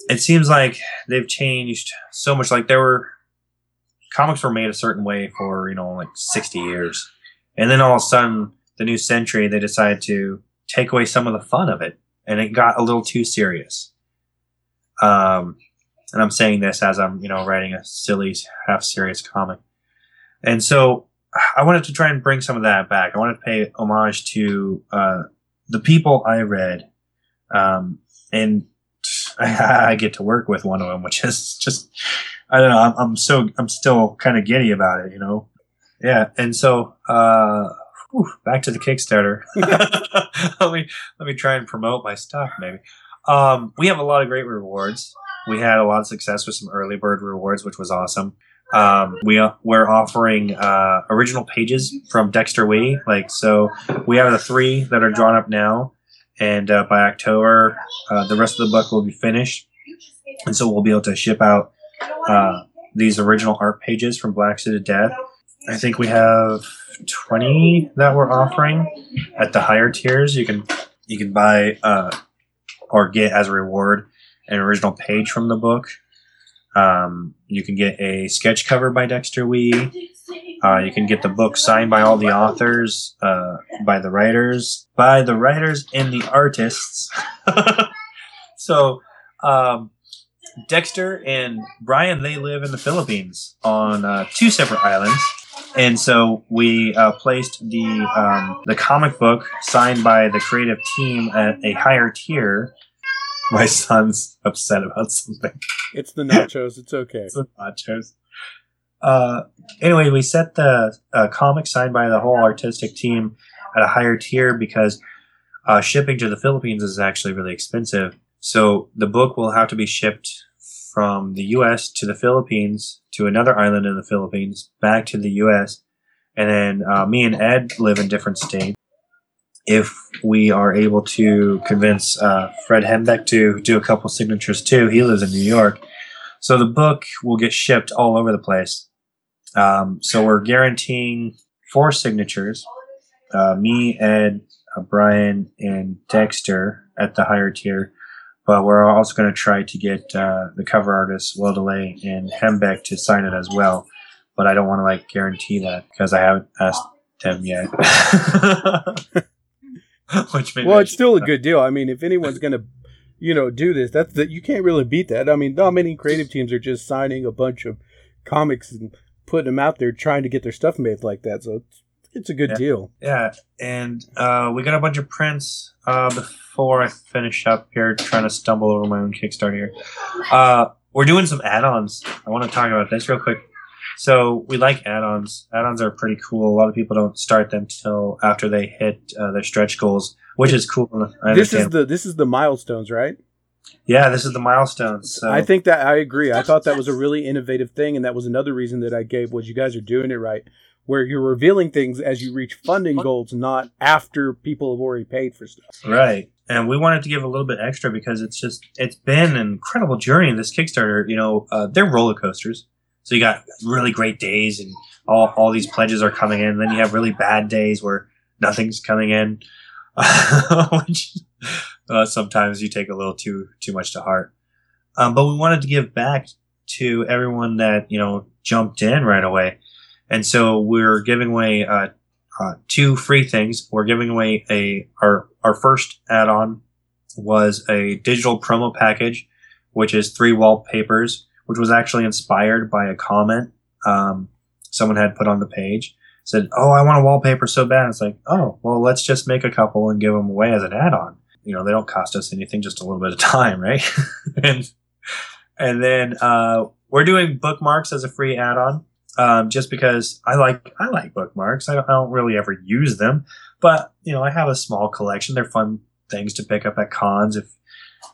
it seems like they've changed so much. Like there were comics were made a certain way for you know like 60 years. And then all of a sudden the new century they decided to take away some of the fun of it. And it got a little too serious um, and I'm saying this as I'm, you know, writing a silly, half serious comic. And so I wanted to try and bring some of that back. I wanted to pay homage to uh, the people I read. Um, and I, I, get to work with one of them, which is just, I don't know. I'm, I'm so, I'm still kind of giddy about it, you know? Yeah. And so, uh, whew, back to the Kickstarter. let me, let me try and promote my stuff maybe. Um, we have a lot of great rewards. We had a lot of success with some early bird rewards, which was awesome. Um, we uh, we're offering uh, original pages from Dexter Wee. Like so, we have the three that are drawn up now, and uh, by October, uh, the rest of the book will be finished, and so we'll be able to ship out uh, these original art pages from Black Suit of Death. I think we have twenty that we're offering at the higher tiers. You can you can buy uh, or get as a reward an original page from the book. Um, you can get a sketch cover by Dexter Wee. Uh, you can get the book signed by all the authors, uh, by the writers, by the writers and the artists. so, um, Dexter and Brian, they live in the Philippines on uh, two separate islands. And so we uh, placed the um, the comic book signed by the creative team at a higher tier. My son's upset about something. It's the nachos. It's okay. it's the nachos. Uh, anyway, we set the uh, comic signed by the whole artistic team at a higher tier because uh, shipping to the Philippines is actually really expensive. So the book will have to be shipped from the U.S. to the Philippines to another island in the Philippines, back to the U.S. And then uh, me and Ed live in different states. If we are able to convince uh, Fred Hembeck to do a couple signatures too, he lives in New York. So the book will get shipped all over the place. Um, so we're guaranteeing four signatures uh, me, Ed, uh, Brian, and Dexter at the higher tier but we're also going to try to get uh, the cover artist Weldele and Hembeck to sign it as well. but I don't want to like guarantee that because I haven't asked them yet. Which well, it's still a good deal. I mean, if anyone's gonna, you know, do this, that's that you can't really beat that. I mean, not many creative teams are just signing a bunch of comics and putting them out there trying to get their stuff made like that. So it's, it's a good yeah. deal. Yeah, and uh, we got a bunch of prints uh, before I finish up here, trying to stumble over my own Kickstarter here. Uh, we're doing some add-ons. I want to talk about this real quick. So we like add-ons. Add-ons are pretty cool. A lot of people don't start them till after they hit uh, their stretch goals, which is cool. this is the this is the milestones, right? Yeah, this is the milestones. So. I think that I agree. I thought that was a really innovative thing, and that was another reason that I gave was you guys are doing it right, where you're revealing things as you reach funding goals, not after people have already paid for stuff. Right. And we wanted to give a little bit extra because it's just it's been an incredible journey. in This Kickstarter, you know, uh, they're roller coasters. So you got really great days and all, all these pledges are coming in. Then you have really bad days where nothing's coming in, which uh, sometimes you take a little too too much to heart. Um, but we wanted to give back to everyone that you know jumped in right away, and so we're giving away uh, uh, two free things. We're giving away a our our first add-on was a digital promo package, which is three wallpapers which was actually inspired by a comment um, someone had put on the page. Said, "Oh, I want a wallpaper so bad." It's like, "Oh, well, let's just make a couple and give them away as an add-on." You know, they don't cost us anything, just a little bit of time, right? and and then uh, we're doing bookmarks as a free add-on, um, just because I like I like bookmarks. I don't, I don't really ever use them, but you know, I have a small collection. They're fun things to pick up at cons if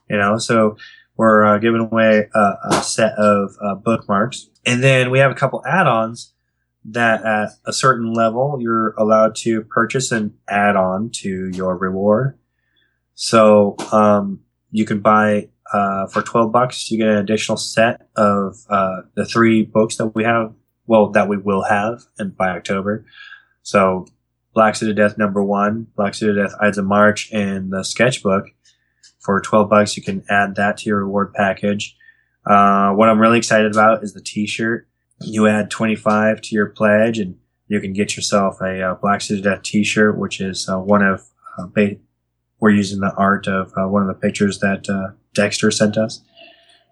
you know. So we're uh, giving away a, a set of uh, bookmarks. And then we have a couple add ons that at a certain level you're allowed to purchase and add on to your reward. So um, you can buy uh, for 12 bucks, you get an additional set of uh, the three books that we have, well, that we will have and by October. So Black Suit of Death number one, Black Suit of Death Ides of March, and the sketchbook for 12 bucks, you can add that to your reward package. Uh, what I'm really excited about is the t-shirt. You add 25 to your pledge and you can get yourself a uh, Black Suit of Death t-shirt, which is uh, one of, uh, ba- we're using the art of uh, one of the pictures that uh, Dexter sent us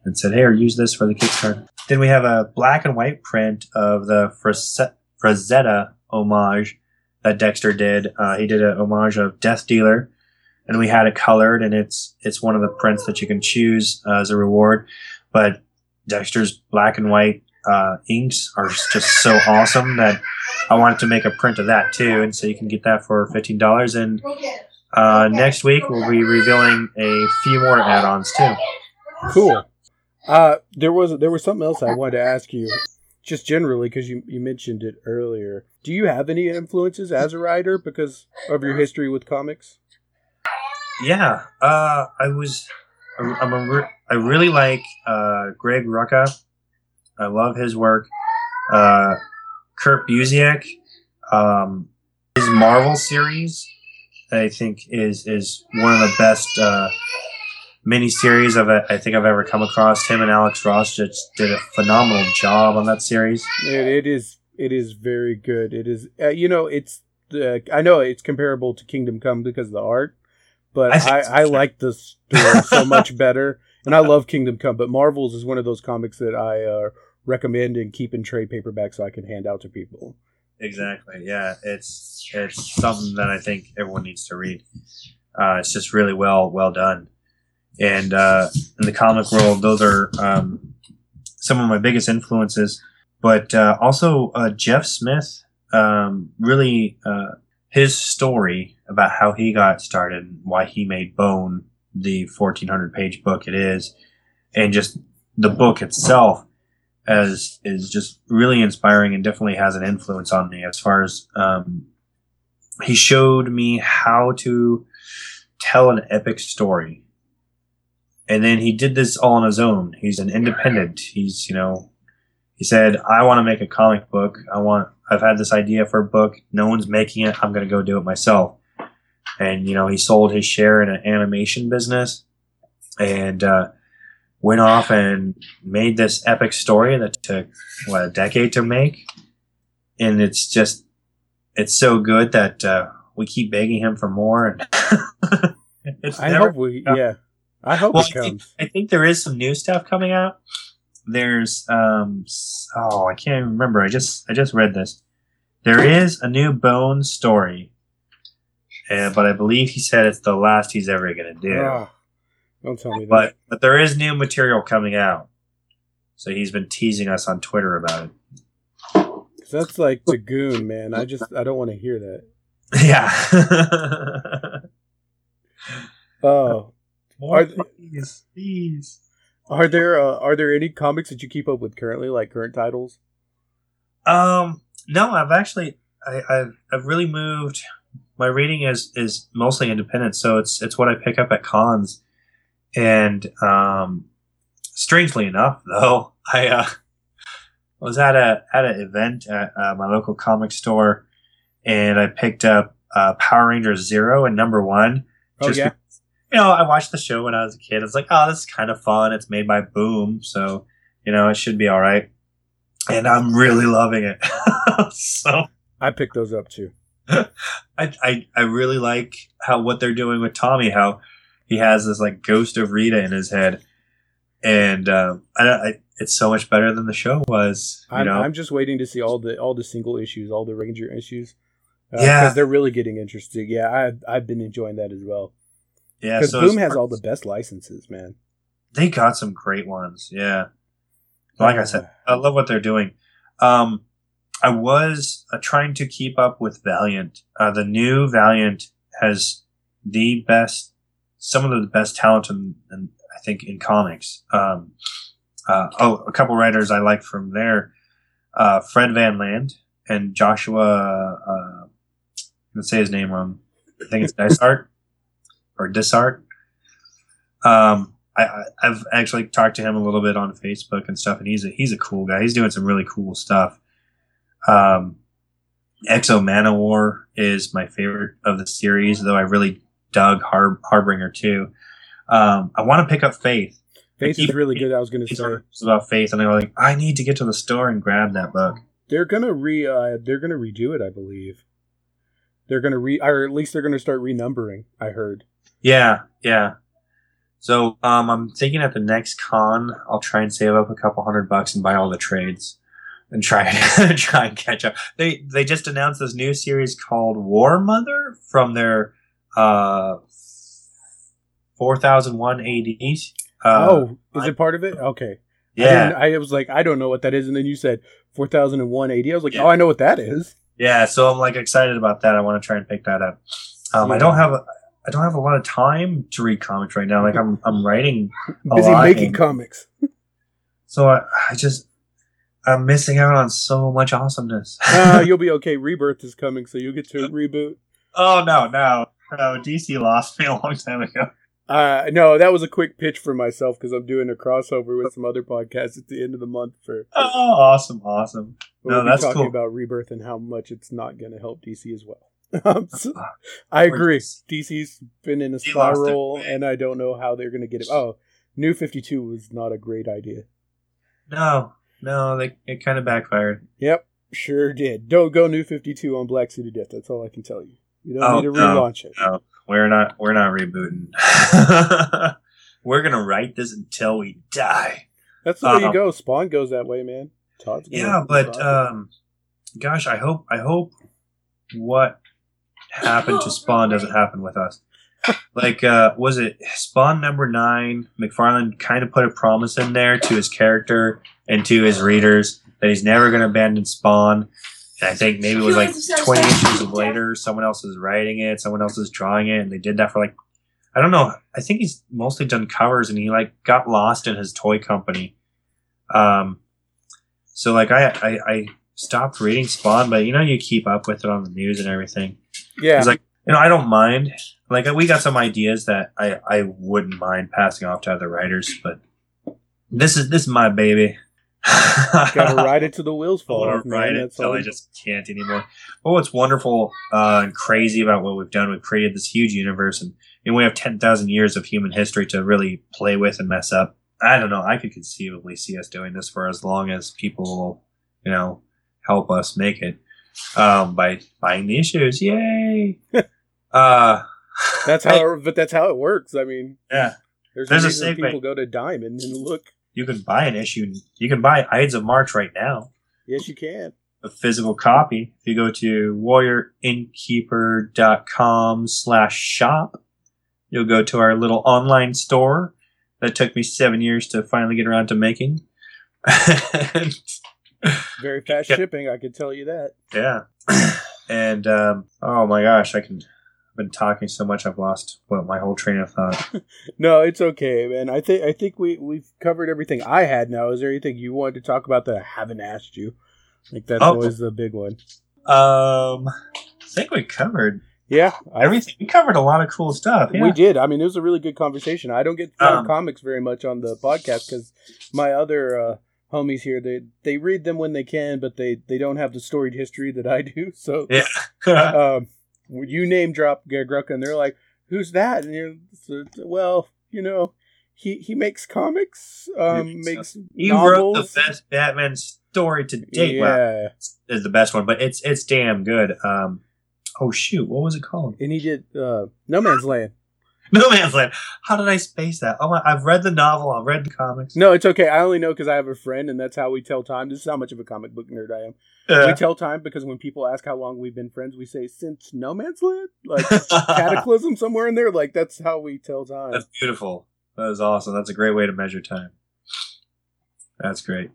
and said, hey, or use this for the Kickstarter. Then we have a black and white print of the Frazetta homage that Dexter did. he did a homage of Death Dealer and we had it colored, and it's it's one of the prints that you can choose uh, as a reward. But Dexter's black and white uh, inks are just so awesome that I wanted to make a print of that too, and so you can get that for fifteen dollars. And uh, next week we'll be revealing a few more add-ons too. Cool. Uh, there was there was something else I wanted to ask you, just generally because you you mentioned it earlier. Do you have any influences as a writer because of your history with comics? yeah, uh, I was. I'm a I really like uh, Greg Rucka. I love his work. Uh, Kurt Busiek, um, his Marvel series, I think is is one of the best uh, miniseries of it I think I've ever come across. Him and Alex Ross just did a phenomenal job on that series. it, it is it is very good. It is uh, you know it's uh, I know it's comparable to Kingdom Come because of the art, but I, I, I like the story so much better. And I love Kingdom Come, but Marvels is one of those comics that I uh, recommend and keep in trade paperback so I can hand out to people. Exactly. Yeah, it's it's something that I think everyone needs to read. Uh, it's just really well well done. And uh, in the comic world, those are um, some of my biggest influences. But uh, also uh, Jeff Smith um, really uh, his story about how he got started, why he made Bone the 1400 page book it is, and just the book itself as is just really inspiring and definitely has an influence on me as far as um, he showed me how to tell an epic story and then he did this all on his own he's an independent he's you know he said i want to make a comic book i want I've had this idea for a book. No one's making it. I'm going to go do it myself. And, you know, he sold his share in an animation business and uh, went off and made this epic story that took, what, a decade to make. and it's just it's so good that uh, we keep begging him for more. And it's I never, hope we, yeah, I hope well, it comes. I think, I think there is some new stuff coming out. There's um oh I can't even remember. I just I just read this. There is a new Bone story, uh, but I believe he said it's the last he's ever going to do. Oh, don't tell me but, that. But there is new material coming out, so he's been teasing us on Twitter about it. That's like the goon, man. I just I don't want to hear that. Yeah. oh, more are, please, please. Are there uh, are there any comics that you keep up with currently, like current titles? Um, no, I've actually I, have I've really moved. My reading is is mostly independent, so it's it's what I pick up at cons, and um, strangely enough, though, I uh, was at a at an event at uh, my local comic store, and I picked up uh, Power Rangers Zero and Number One. Oh yeah. You know, I watched the show when I was a kid. It's like, oh, this is kind of fun. It's made by Boom, so you know, it should be all right. And I'm really loving it. so I picked those up too. I, I I really like how what they're doing with Tommy. How he has this like ghost of Rita in his head, and um, I, I it's so much better than the show was. I'm, know? I'm just waiting to see all the all the single issues, all the Ranger issues. Uh, yeah, they're really getting interesting. Yeah, I I've been enjoying that as well. Yeah, because so Boom has all the best licenses, man. They got some great ones. Yeah, like I said, I love what they're doing. Um, I was uh, trying to keep up with Valiant. Uh, the new Valiant has the best, some of the best talent in, in I think in comics. Um, uh, oh, a couple writers I like from there, uh, Fred Van Lente and Joshua. Uh, let's say his name wrong. I think it's Dysart or Dysart. Um, I, have actually talked to him a little bit on Facebook and stuff, and he's a he's a cool guy. He's doing some really cool stuff. Um, X-O Manowar is my favorite of the series, though I really dug Har- Harbinger too. Um, I want to pick up Faith. Faith is really good. I was going to say it's about Faith, and were like, I need to get to the store and grab that book. They're gonna re uh, they're gonna redo it, I believe. They're gonna re or at least they're gonna start renumbering. I heard. Yeah, yeah. So um, I'm thinking at the next con, I'll try and save up a couple hundred bucks and buy all the trades and try and try and catch up. They they just announced this new series called War Mother from their uh, 4001 AD. Uh, oh, is it part of it? Okay. Yeah. I, I, was like, I don't know what that is, and then you said 4001 AD. I was like, yeah. oh, I know what that is. Yeah, so I'm like excited about that. I want to try and pick that up. Um, yeah. I don't have. A, I don't have a lot of time to read comics right now. Like I'm, I'm writing. Busy making and, comics. So I, I just, I'm missing out on so much awesomeness. uh, you'll be okay. Rebirth is coming, so you'll get to reboot. Oh no, no, no! DC lost me a long time ago. Uh, no, that was a quick pitch for myself because I'm doing a crossover with some other podcasts at the end of the month for. Oh, awesome, awesome! We'll no, that's talking cool. about rebirth and how much it's not going to help DC as well. Um, so, I agree. DC's been in a spiral, and I don't know how they're going to get it. Oh, New Fifty Two was not a great idea. No, no, they it kind of backfired. Yep, sure did. Don't go New Fifty Two on Black of Death. That's all I can tell you. You don't oh, need to relaunch no, it. No, we're not. We're not rebooting. we're gonna write this until we die. That's the way you um, go. Spawn goes that way, man. Todd's yeah, but um, gosh, I hope I hope what happened to Spawn doesn't happen with us. like, uh, was it Spawn number nine? McFarlane kind of put a promise in there to his character and to his readers that he's never going to abandon Spawn. I think maybe it was like 20 issues later, someone else is writing it, someone else is drawing it, and they did that for like, I don't know. I think he's mostly done covers and he like got lost in his toy company. Um, so like I, I, I stopped reading Spawn, but you know, you keep up with it on the news and everything. Yeah. It's like, you know, I don't mind. Like, we got some ideas that I, I wouldn't mind passing off to other writers, but this is this is my baby. Gotta ride it to the wheels fall off. Ride it until I just can't anymore. But what's wonderful uh, and crazy about what we've done, we've created this huge universe, and, and we have ten thousand years of human history to really play with and mess up. I don't know. I could conceivably see us doing this for as long as people will, you know, help us make it. um, by buying the issues. Yay! uh, That's how, but that's how it works. I mean, yeah, there's, There's a reason people go to Diamond and look. You can buy an issue. You can buy Ides of March right now. Yes, you can. a physical copy. If you go to warriorinnkeeper.com slash shop, you'll go to our little online store that took me seven years to finally get around to making. Very fast Yeah. shipping. I can tell you that. yeah. And um, oh my gosh, I can. I've been talking so much, I've lost well, my whole train of thought. No, it's okay, man. I think I think we we've covered everything I had. Now, is there anything you wanted to talk about that I haven't asked you? Like that's Oh. always the big one. Um, I think we covered Yeah, I, everything. We covered a lot of cool stuff. Yeah. we did. I mean, it was a really good conversation. I don't get Um, comics very much on the podcast because my other uh, homies here they they read them when they can, but they they don't have the storied history that I do. So Yeah. um, you name drop Grucka, and they're like, "Who's that?" And you're, well, you know, he he makes comics, um, He makes you wrote the best Batman story to date. Yeah, is the best one, but it's it's damn good. Um, oh shoot, what was it called? and he did uh, No Man's Land. No Man's Land. How did I space that? Oh, my, I've read the novel. I've read the comics. No, it's okay. I only know because I have a friend, and that's how we tell time. This is how much of a comic book nerd I am. We Uh, tell time because when people ask how long we've been friends, we say since No Man's Land, like Cataclysm somewhere in there. Like that's how we tell time. That's beautiful. That is awesome. That's a great way to measure time. That's great.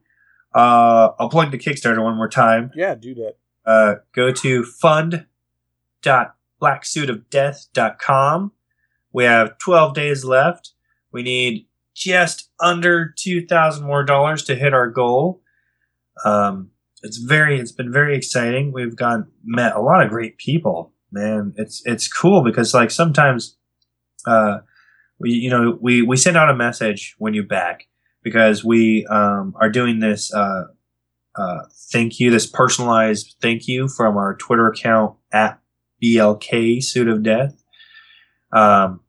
Uh, I'll plug the Kickstarter one more time. Yeah, do that. Uh, go to fund.blacksuitofdeath.com. We have 12 days left. We need just under 2000 more dollars to hit our goal. Um, it's very, it's been very exciting. We've got met a lot of great people, man. It's, it's cool because like sometimes, uh, we, you know, we, we send out a message when you back because we, um, are doing this, uh, uh, thank you, this personalized thank you from our Twitter account at BLK Suit of Death, um,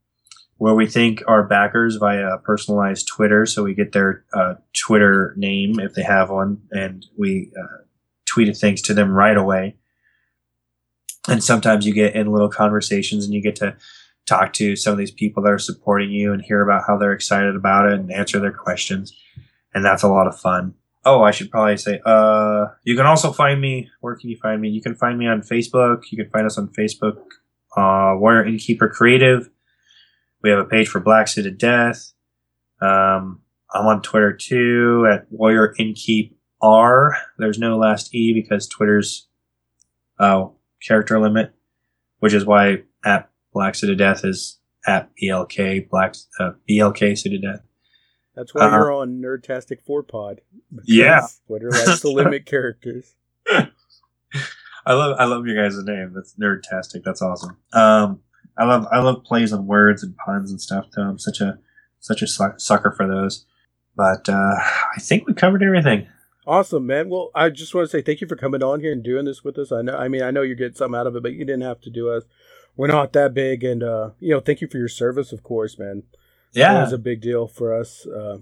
where we thank our backers via personalized Twitter. So we get their uh, Twitter name if they have one, and we uh, tweet thanks to them right away. And sometimes you get in little conversations and you get to talk to some of these people that are supporting you and hear about how they're excited about it and answer their questions. And that's a lot of fun. Oh, I should probably say, uh, you can also find me. Where can you find me? You can find me on Facebook. You can find us on Facebook, uh, Warrior Innkeeper Creative. We have a page for Black Suit of Death. Um, I'm on Twitter too at Warrior Innkeep R. There's no last E because Twitter's, oh, character limit, which is why at Black Suit of Death is at BLK, Black, uh, BLK Suit of Death. That's why Uh-huh. you're on Nerdtastic Four Pod. Yeah. Twitter likes to limit characters. I love I love your guys' name. That's nerdtastic. That's awesome. Um, I love I love plays on words and puns and stuff. Though I'm such a such a sucker for those. But uh, I think we covered everything. Awesome, man. Well, I just want to say thank you for coming on here and doing this with us. I know, I mean, I know you're getting something out of it, but you didn't have to do us. We're not that big, and uh, you know, thank you for your service, of course, man. Yeah. It was a big deal for us. Uh,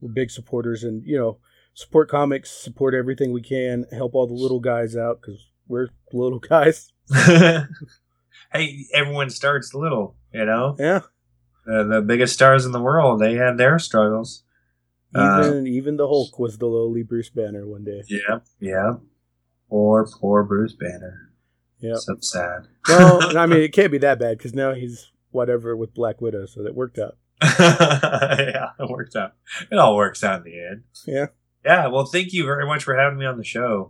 we're big supporters, and you know, support comics, support everything we can, help all the little guys out because we're little guys. hey, everyone starts little. You know, Yeah, uh, the biggest stars in the world they had their struggles. Uh, even even the Hulk was the lowly Bruce Banner one day. Yeah, yeah. Poor, poor Bruce Banner. Yeah. so sad. Well, I mean, it can't be that bad because now he's whatever with Black Widow, so that worked out. yeah, it worked out. It all works out in the end. Yeah. Yeah. Well, thank you very much for having me on the show.